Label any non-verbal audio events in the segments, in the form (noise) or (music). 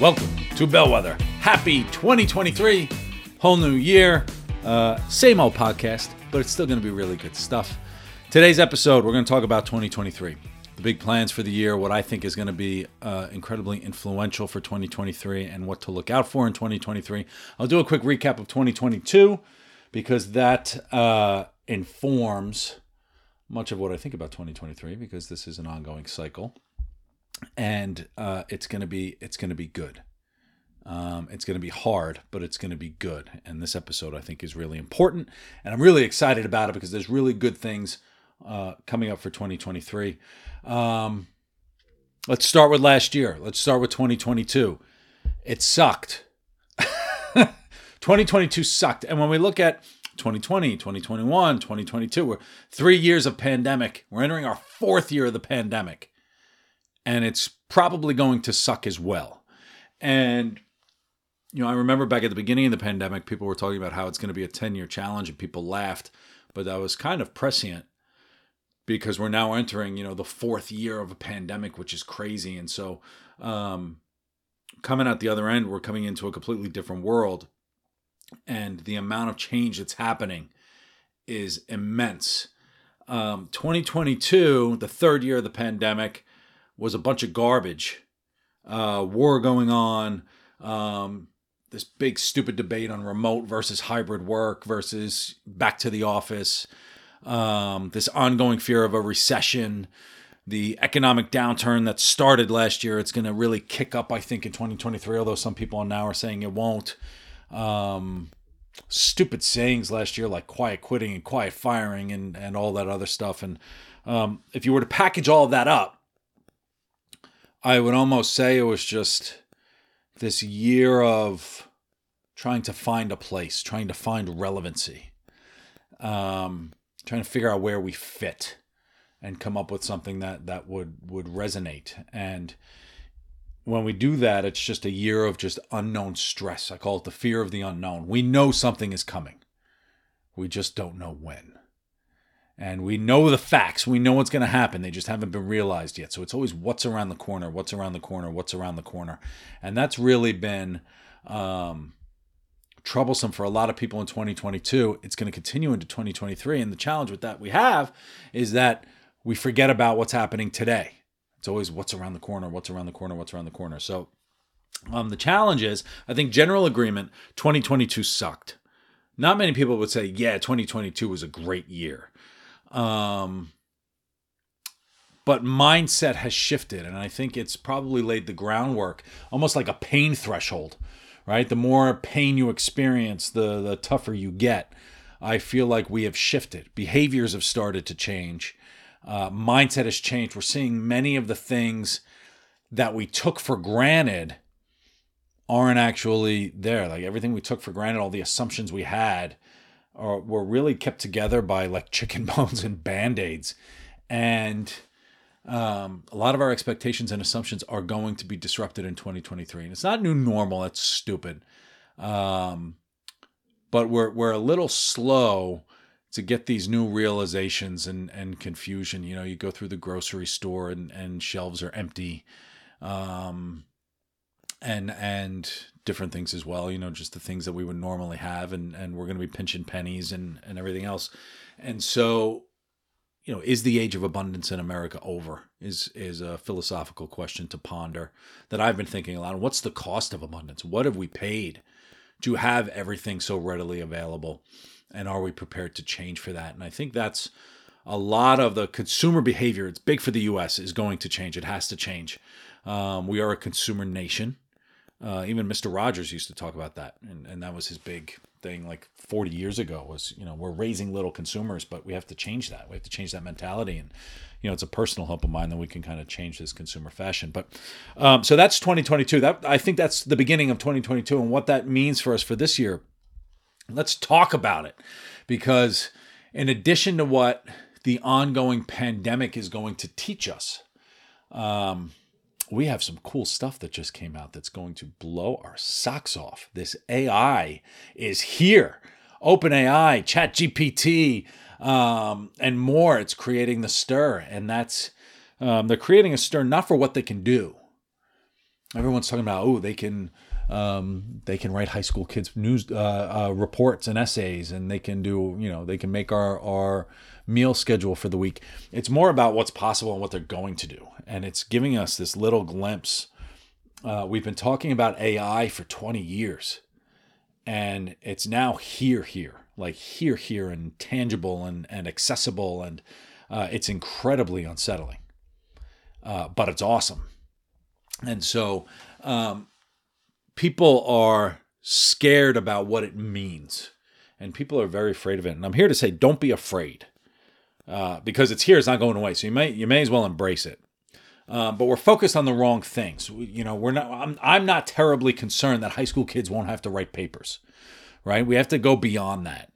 Welcome to Bellwether. Happy 2023, whole new year. Uh, same old podcast, but it's still going to be really good stuff. Today's episode, we're going to talk about 2023, the big plans for the year, what I think is going to be uh, incredibly influential for 2023, and what to look out for in 2023. I'll do a quick recap of 2022 because that uh, informs much of what I think about 2023 because this is an ongoing cycle and uh, it's gonna be it's gonna be good. Um, it's gonna be hard, but it's gonna be good. And this episode I think is really important, and I'm really excited about it because there's really good things uh, coming up for 2023. Um, let's start with last year. Let's start with 2022. It sucked. (laughs) 2022 sucked, and when we look at 2020, 2021, 2022, we're three years of pandemic. We're entering our fourth year of the pandemic and it's probably going to suck as well. And you know, I remember back at the beginning of the pandemic, people were talking about how it's going to be a 10 year challenge, and people laughed, but that was kind of prescient because we're now entering, you know, the fourth year of a pandemic, which is crazy. And so, um, coming out the other end, we're coming into a completely different world, and the amount of change that's happening is immense. Um, 2022, the third year of the pandemic, was a bunch of garbage. Uh, war going on. Um, this big stupid debate on remote versus hybrid work versus back to the office. Um, this ongoing fear of a recession. The economic downturn that started last year, it's going to really kick up, I think, in 2023, although some people now are saying it won't. Um, stupid sayings last year like quiet quitting and quiet firing and, and all that other stuff. And um, if you were to package all of that up, I would almost say it was just this year of trying to find a place, trying to find relevancy, um, trying to figure out where we fit, and come up with something that that would would resonate. And when we do that, it's just a year of just unknown stress. I call it the fear of the unknown. We know something is coming, we just don't know when and we know the facts. We know what's going to happen. They just haven't been realized yet. So it's always what's around the corner, what's around the corner, what's around the corner, and that's really been um, troublesome for a lot of people in 2022. It's going to continue into 2023, and the challenge with that we have is that we forget about what's happening today. It's always what's around the corner, what's around the corner, what's around the corner. So um, the challenge is, I think general agreement, 2022 sucked. Not many people would say, yeah, 2022 was a great year. Um, but mindset has shifted, and I think it's probably laid the groundwork, almost like a pain threshold, right? The more pain you experience, the the tougher you get. I feel like we have shifted. Behaviors have started to change. Uh, mindset has changed. We're seeing many of the things that we took for granted aren't actually there. Like everything we took for granted, all the assumptions we had, are were really kept together by like (laughs) chicken bones and band-aids. And um, a lot of our expectations and assumptions are going to be disrupted in 2023 and it's not new normal. That's stupid. Um, but we're we're a little slow to get these new realizations and and confusion. You know you go through the grocery store and and shelves are empty. Um, and and different things as well you know just the things that we would normally have and and we're going to be pinching pennies and and everything else. And so you know is the age of abundance in america over is is a philosophical question to ponder that i've been thinking a lot. What's the cost of abundance? What have we paid to have everything so readily available? And are we prepared to change for that? And i think that's a lot of the consumer behavior it's big for the us is going to change. It has to change. Um, we are a consumer nation Uh, even Mr. Rogers used to talk about that, and, and that was his big thing like 40 years ago was, you know, we're raising little consumers, but we have to change that. We have to change that mentality. And, you know, it's a personal hope of mine that we can kind of change this consumer fashion. But um, so that's 2022. That I think that's the beginning of 2022 and what that means for us for this year. Let's talk about it because in addition to what the ongoing pandemic is going to teach us, um, we have some cool stuff that just came out that's going to blow our socks off. This AI is here. OpenAI, ChatGPT, um, and more. It's creating the stir, and that's um, they're creating a stir not for what they can do. Everyone's talking about oh they can um, they can write high school kids news uh, uh, reports and essays, and they can do you know they can make our our meal schedule for the week. It's more about what's possible and what they're going to do. And it's giving us this little glimpse. Uh, we've been talking about AI for 20 years, and it's now here, here, like here, here, and tangible and, and accessible. And uh, it's incredibly unsettling, uh, but it's awesome. And so um, people are scared about what it means and people are very afraid of it. And I'm here to say, don't be afraid uh, because it's here, it's not going away. So you may you may as well embrace it. Um, but we're focused on the wrong things. We, you know, we're not. I'm, I'm not terribly concerned that high school kids won't have to write papers, right? We have to go beyond that.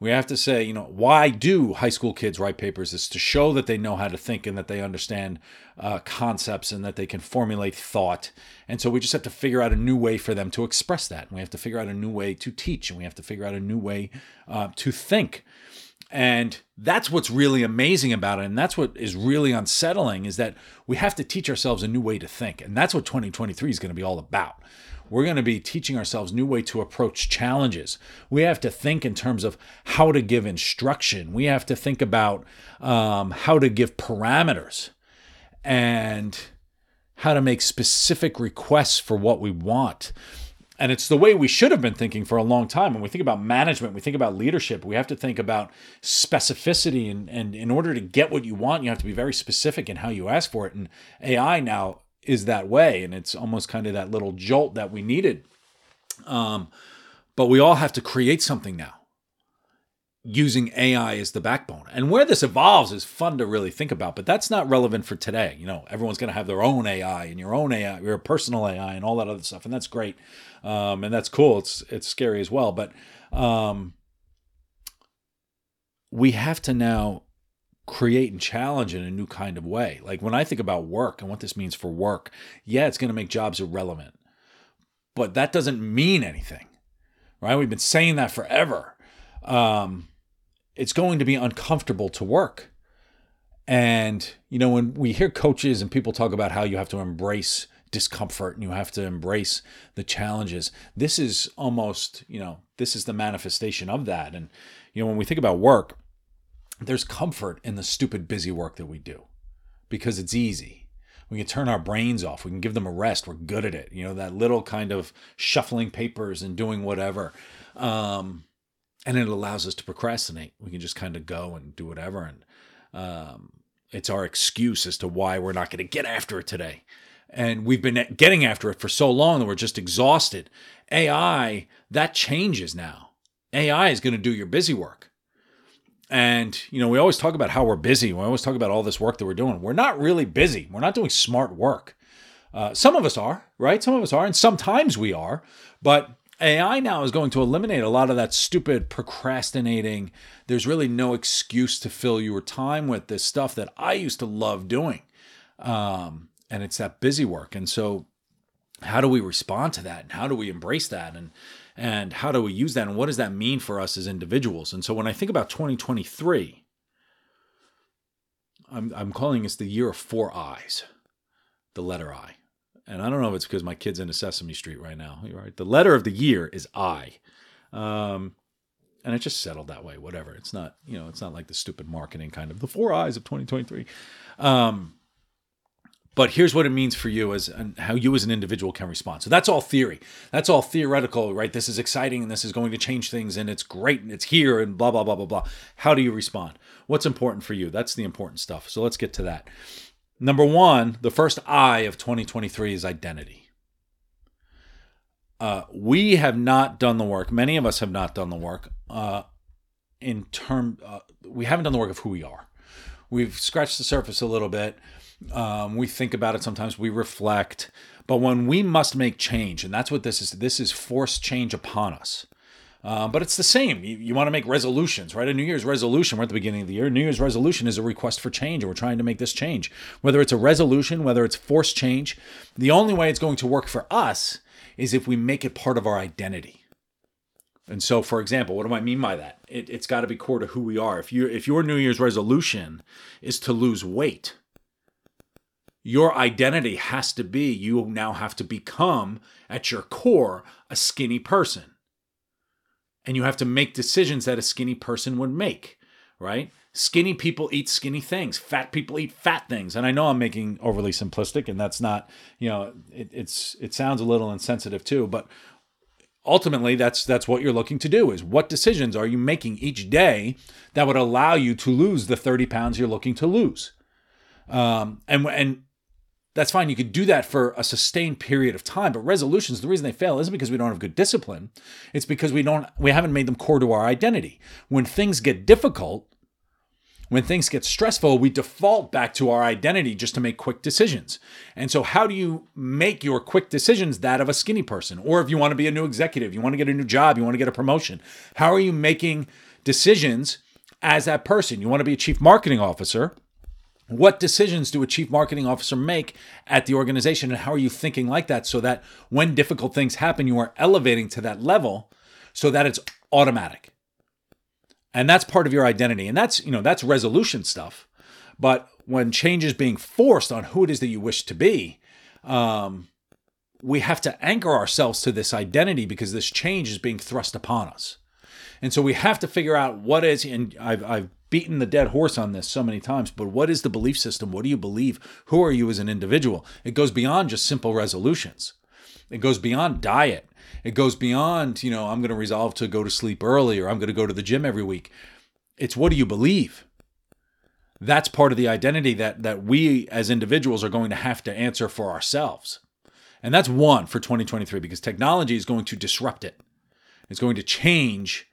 We have to say, you know, why do high school kids write papers? Is to show that they know how to think and that they understand uh, concepts and that they can formulate thought. And so we just have to figure out a new way for them to express that. And we have to figure out a new way to teach, and we have to figure out a new way uh, to think. And that's what's really amazing about it. And that's what is really unsettling is that we have to teach ourselves a new way to think. And that's what 2023 is going to be all about. We're going to be teaching ourselves new way to approach challenges. We have to think in terms of how to give instruction. We have to think about um, how to give parameters and how to make specific requests for what we want. And it's the way we should have been thinking for a long time. When we think about management, we think about leadership, we have to think about specificity. And, and in order to get what you want, you have to be very specific in how you ask for it. And AI now is that way. And it's almost kind of that little jolt that we needed. Um, but we all have to create something now using AI as the backbone. And where this evolves is fun to really think about, but that's not relevant for today. You know, everyone's going to have their own AI and your own AI, your personal AI, and all that other stuff, and that's great, um, and that's cool. It's it's scary as well, but um, we have to now create and challenge in a new kind of way. Like when I think about work and what this means for work, yeah, it's going to make jobs irrelevant, but that doesn't mean anything, right? We've been saying that forever. Um, it's going to be uncomfortable to work. And, you know, when we hear coaches and people talk about how you have to embrace discomfort and you have to embrace the challenges, this is almost, you know, this is the manifestation of that. And, you know, when we think about work, there's comfort in the stupid busy work that we do because it's easy. We can turn our brains off. We can give them a rest. We're good at it. You know, that little kind of shuffling papers and doing whatever. Um, and it allows us to procrastinate. We can just kind of go and do whatever, and um, it's our excuse as to why we're not going to get after it today. And we've been getting after it for so long that we're just exhausted. AI that changes now. AI is going to do your busy work. And, you know, we always talk about how we're busy. We always talk about all this work that we're doing. We're not really busy. We're not doing smart work. Uh, some of us are, right? Some of us are, and sometimes we are. But AI now is going to eliminate a lot of that stupid procrastinating. There's really no excuse to fill your time with this stuff that I used to love doing. Um, and it's that busy work. And so, how do we respond to that? And how do we embrace that? And and how do we use that? And what does that mean for us as individuals? And so, when I think about 2023, I'm, I'm calling this the year of four I's, the letter I and I don't know if it's because my kid's into Sesame Street right now. Right. The letter of the year is I. Um, and it just settled that way, whatever. It's not, you know, it's not like the stupid marketing kind of the four I's of 2023. Um, but here's what it means for you as and how you as an individual can respond. So that's all theory. That's all theoretical, right? This is exciting and this is going to change things and it's great and it's here and blah blah blah blah blah. How do you respond? What's important for you? That's the important stuff. So let's get to that. Number one, the first I of 2023 is identity. uh, we have not done the work. Many of us have not done the work. Uh, in term, uh, we haven't done the work of who we are. We've scratched the surface a little bit. Um, we think about it sometimes. We reflect, but when we must make change, and that's what this is. This is forced change upon us. Uh, but it's the same. You, you want to make resolutions, right? A New Year's resolution, we're at the beginning of the year. New Year's resolution is a request for change, and we're trying to make this change. Whether it's a resolution, whether it's forced change, the only way it's going to work for us is if we make it part of our identity. And so, for example, what do I mean by that? It, has got to be core to who we are. If you if your New Year's resolution is to lose weight, your identity has to be you now have to become at your core a skinny person and you have to make decisions that a skinny person would make, right? Skinny people eat skinny things. Fat people eat fat things. And I know I'm making overly simplistic, and that's not, you know, it, it's it sounds a little insensitive too, but ultimately that's that's what you're looking to do is what decisions are you making each day that would allow you to lose the 30 pounds you're looking to lose um, and and that's fine. You could do that for a sustained period of time. But resolutions, the reason they fail isn't because we don't have good discipline. It's because we don't we haven't made them core to our identity. When things get difficult, when things get stressful, we default back to our identity just to make quick decisions. And so, how do you make your quick decisions that of a skinny person? Or if you want to be a new executive, you want to get a new job, you want to get a promotion, how are you making decisions as that person? You want to be a chief marketing officer what decisions do a chief marketing officer make at the organization, and how are you thinking like that so that when difficult things happen, you are elevating to that level so that it's automatic? And that's part of your identity. And that's, you know, that's resolution stuff. But when change is being forced on who it is that you wish to be, um, we have to anchor ourselves to this identity because this change is being thrust upon us. And so we have to figure out what is, and I've, I've beaten the dead horse on this so many times, but what is the belief system? What do you believe? Who are you as an individual? It goes beyond just simple resolutions. It goes beyond diet. It goes beyond, you know, I'm going to resolve to go to sleep early or I'm going to go to the gym every week. It's what do you believe? That's part of the identity that that we as individuals are going to have to answer for ourselves. And that's one for 2023 because technology is going to disrupt it. It's going to change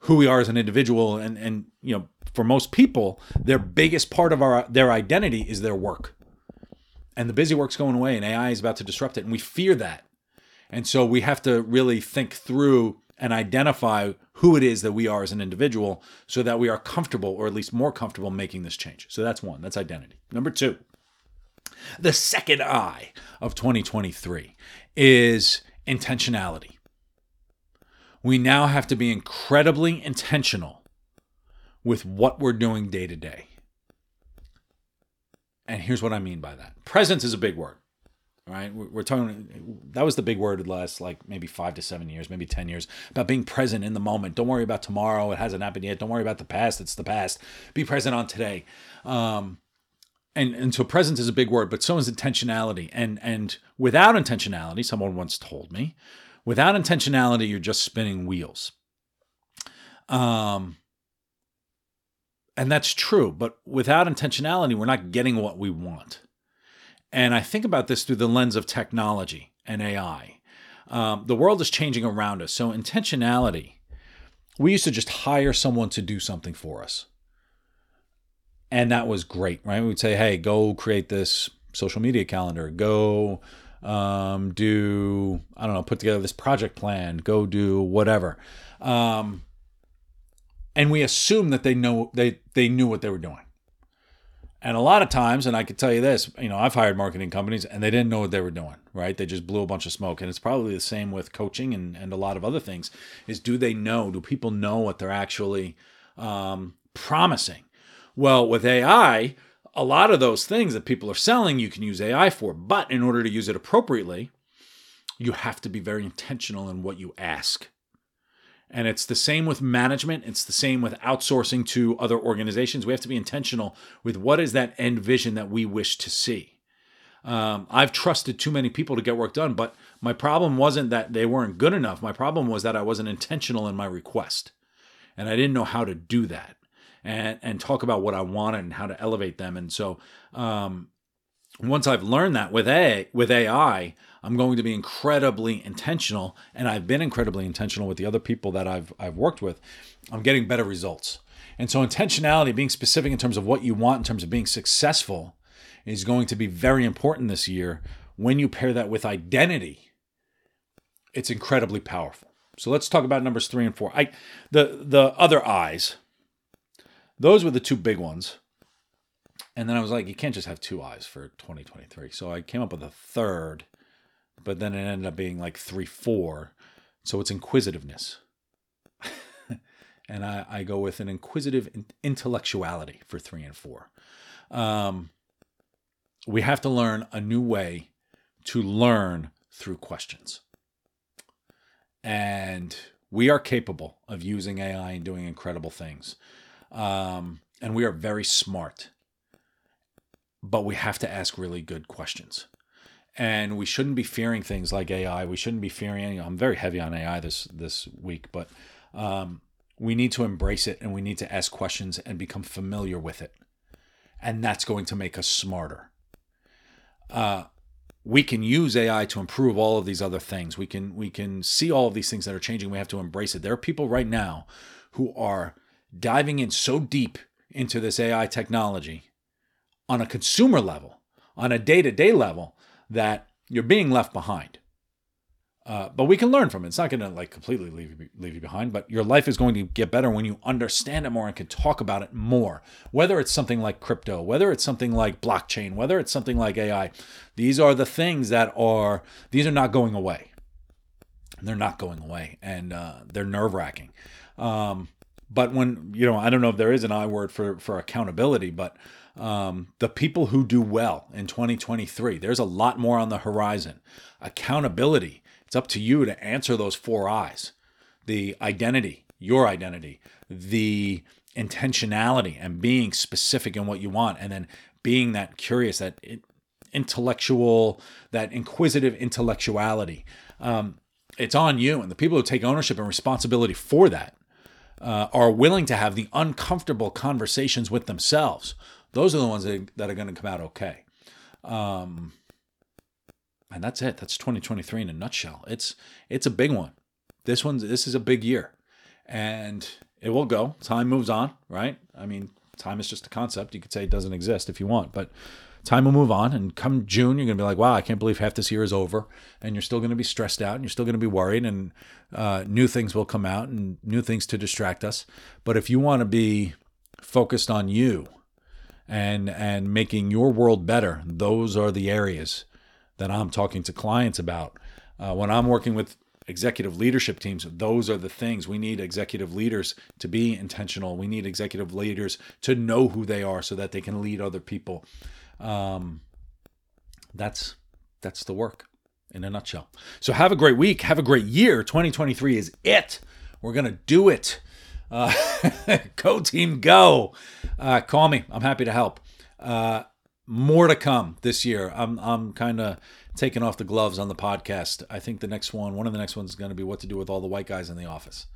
who we are as an individual and and you know for most people their biggest part of our their identity is their work. And the busy work's going away and ai is about to disrupt it and we fear that. And so we have to really think through and identify who it is that we are as an individual so that we are comfortable or at least more comfortable making this change. So that's one. That's identity. Number two the second i of 2023 is intentionality we now have to be incredibly intentional with what we're doing day to day. And here's what I mean by that presence is a big word. Right, we're talking. That was the big word last like maybe five to seven years, maybe ten years about being present in the moment. Don't worry about tomorrow; it hasn't happened yet. Don't worry about the past; it's the past. Be present on today. Um, and and so presence is a big word, but so is intentionality. And and without intentionality, someone once told me, Without intentionality, you're just spinning wheels. Um, and that's true, but without intentionality, we're not getting what we want. And I think about this through the lens of technology and AI. Um, the world is changing around us. So, intentionality, we used to just hire someone to do something for us. And that was great, right? We would say, hey, go create this social media calendar, go um, do I don't know, put together this project plan, go do whatever. Um, and we assume that they know they they knew what they were doing. And a lot of times, and I could tell you this, you know, I've hired marketing companies and they didn't know what they were doing, right? They just blew a bunch of smoke. And it's probably the same with coaching and, and a lot of other things is do they know? Do people know what they're actually um, promising? Well, with AI, a lot of those things that people are selling, you can use AI for. But in order to use it appropriately, you have to be very intentional in what you ask. And it's the same with management. It's the same with outsourcing to other organizations. We have to be intentional with what is that end vision that we wish to see. Um, I've trusted too many people to get work done, but my problem wasn't that they weren't good enough. My problem was that I wasn't intentional in my request. And I didn't know how to do that and and talk about what I wanted and how to elevate them. And so um, once I've learned that with A with AI, I'm going to be incredibly intentional, and I've been incredibly intentional with the other people that I've I've worked with. I'm getting better results. And so intentionality, being specific in terms of what you want in terms of being successful, is going to be very important this year. When you pair that with identity, it's incredibly powerful. So let's talk about numbers three and four. I the the other I's. Those were the two big ones. And then I was like, you can't just have two I's for 2023. So I came up with a third, but then it ended up being like three, four. So it's inquisitiveness. (laughs) and I, I, go with an inquisitive intellectuality for three and four. Um, we have to learn a new way to learn through questions. And we are capable of using AI and doing incredible things. Um, and we are very smart but we have to ask really good questions. And we shouldn't be fearing things like AI. We shouldn't be fearing. I'm very heavy on AI this this week, but um, we need to embrace it and we need to ask questions and become familiar with it. And that's going to make us smarter. Uh, we can use AI to improve all of these other things. We can we can see all of these things that are changing. We have to embrace it. There are people right now who are diving in so deep into this AI technology on a consumer level, on a day to day level, that you're being left behind. Uh, but we can learn from it. It's not going to like completely leave you, leave you behind, but your life is going to get better when you understand it more and can talk about it more. Whether it's something like crypto, whether it's something like blockchain, whether it's something like AI, these are the things that are these are not going away. They're not going away, and uh, they're nerve wracking. Um, but when you know, I don't know if there is an I word for for accountability, but um, the people who do well in 2023. There's a lot more on the horizon. Accountability. It's up to you to answer those four I's the identity, your identity, the intentionality, and being specific in what you want, and then being that curious, that intellectual, that inquisitive intellectuality. Um, it's on you. And the people who take ownership and responsibility for that uh, are willing to have the uncomfortable conversations with themselves those are the ones that, that are going to come out okay. Um, and that's it. That's 2023 in a nutshell. It's it's a big one. This one's this is a big year, and it will go. Time moves on, right? I mean, time is just a concept. You could say it doesn't exist if you want, but time will move on. And come June, you're going to be like, wow, I can't believe half this year is over. And you're still going to be stressed out and you're still going to be worried. And uh, new things will come out and new things to distract us. But if you want to be focused on you and and making your world better those are the areas that i'm talking to clients about uh, when i'm working with executive leadership teams those are the things we need executive leaders to be intentional we need executive leaders to know who they are so that they can lead other people um, that's that's the work in a nutshell so have a great week have a great year 2023 is it we're gonna do it uh, (laughs) go team, go! Uh, call me. I'm happy to help. Uh, more to come this year. I'm I'm kind of taking off the gloves on the podcast. I think the next one, one of the next ones, is going to be what to do with all the white guys in the office,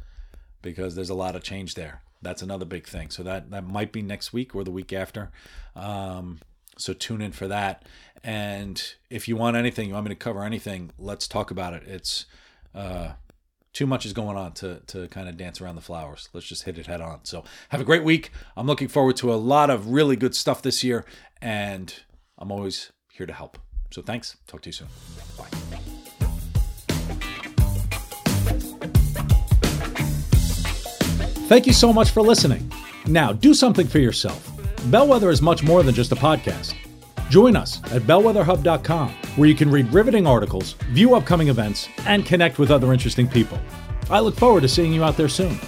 because there's a lot of change there. That's another big thing. So that that might be next week or the week after. Um, so tune in for that. And if you want anything, you want me to cover anything, let's talk about it. It's uh, too much is going on to to kind of dance around the flowers. Let's just hit it head on. So have a great week. I'm looking forward to a lot of really good stuff this year, and I'm always here to help. So thanks. Talk to you soon. Bye. Thank you so much for listening. Now do something for yourself. Bellwether is much more than just a podcast. Join us at bellwetherhub.com, where you can read riveting articles, view upcoming events, and connect with other interesting people. I look forward to seeing you out there soon.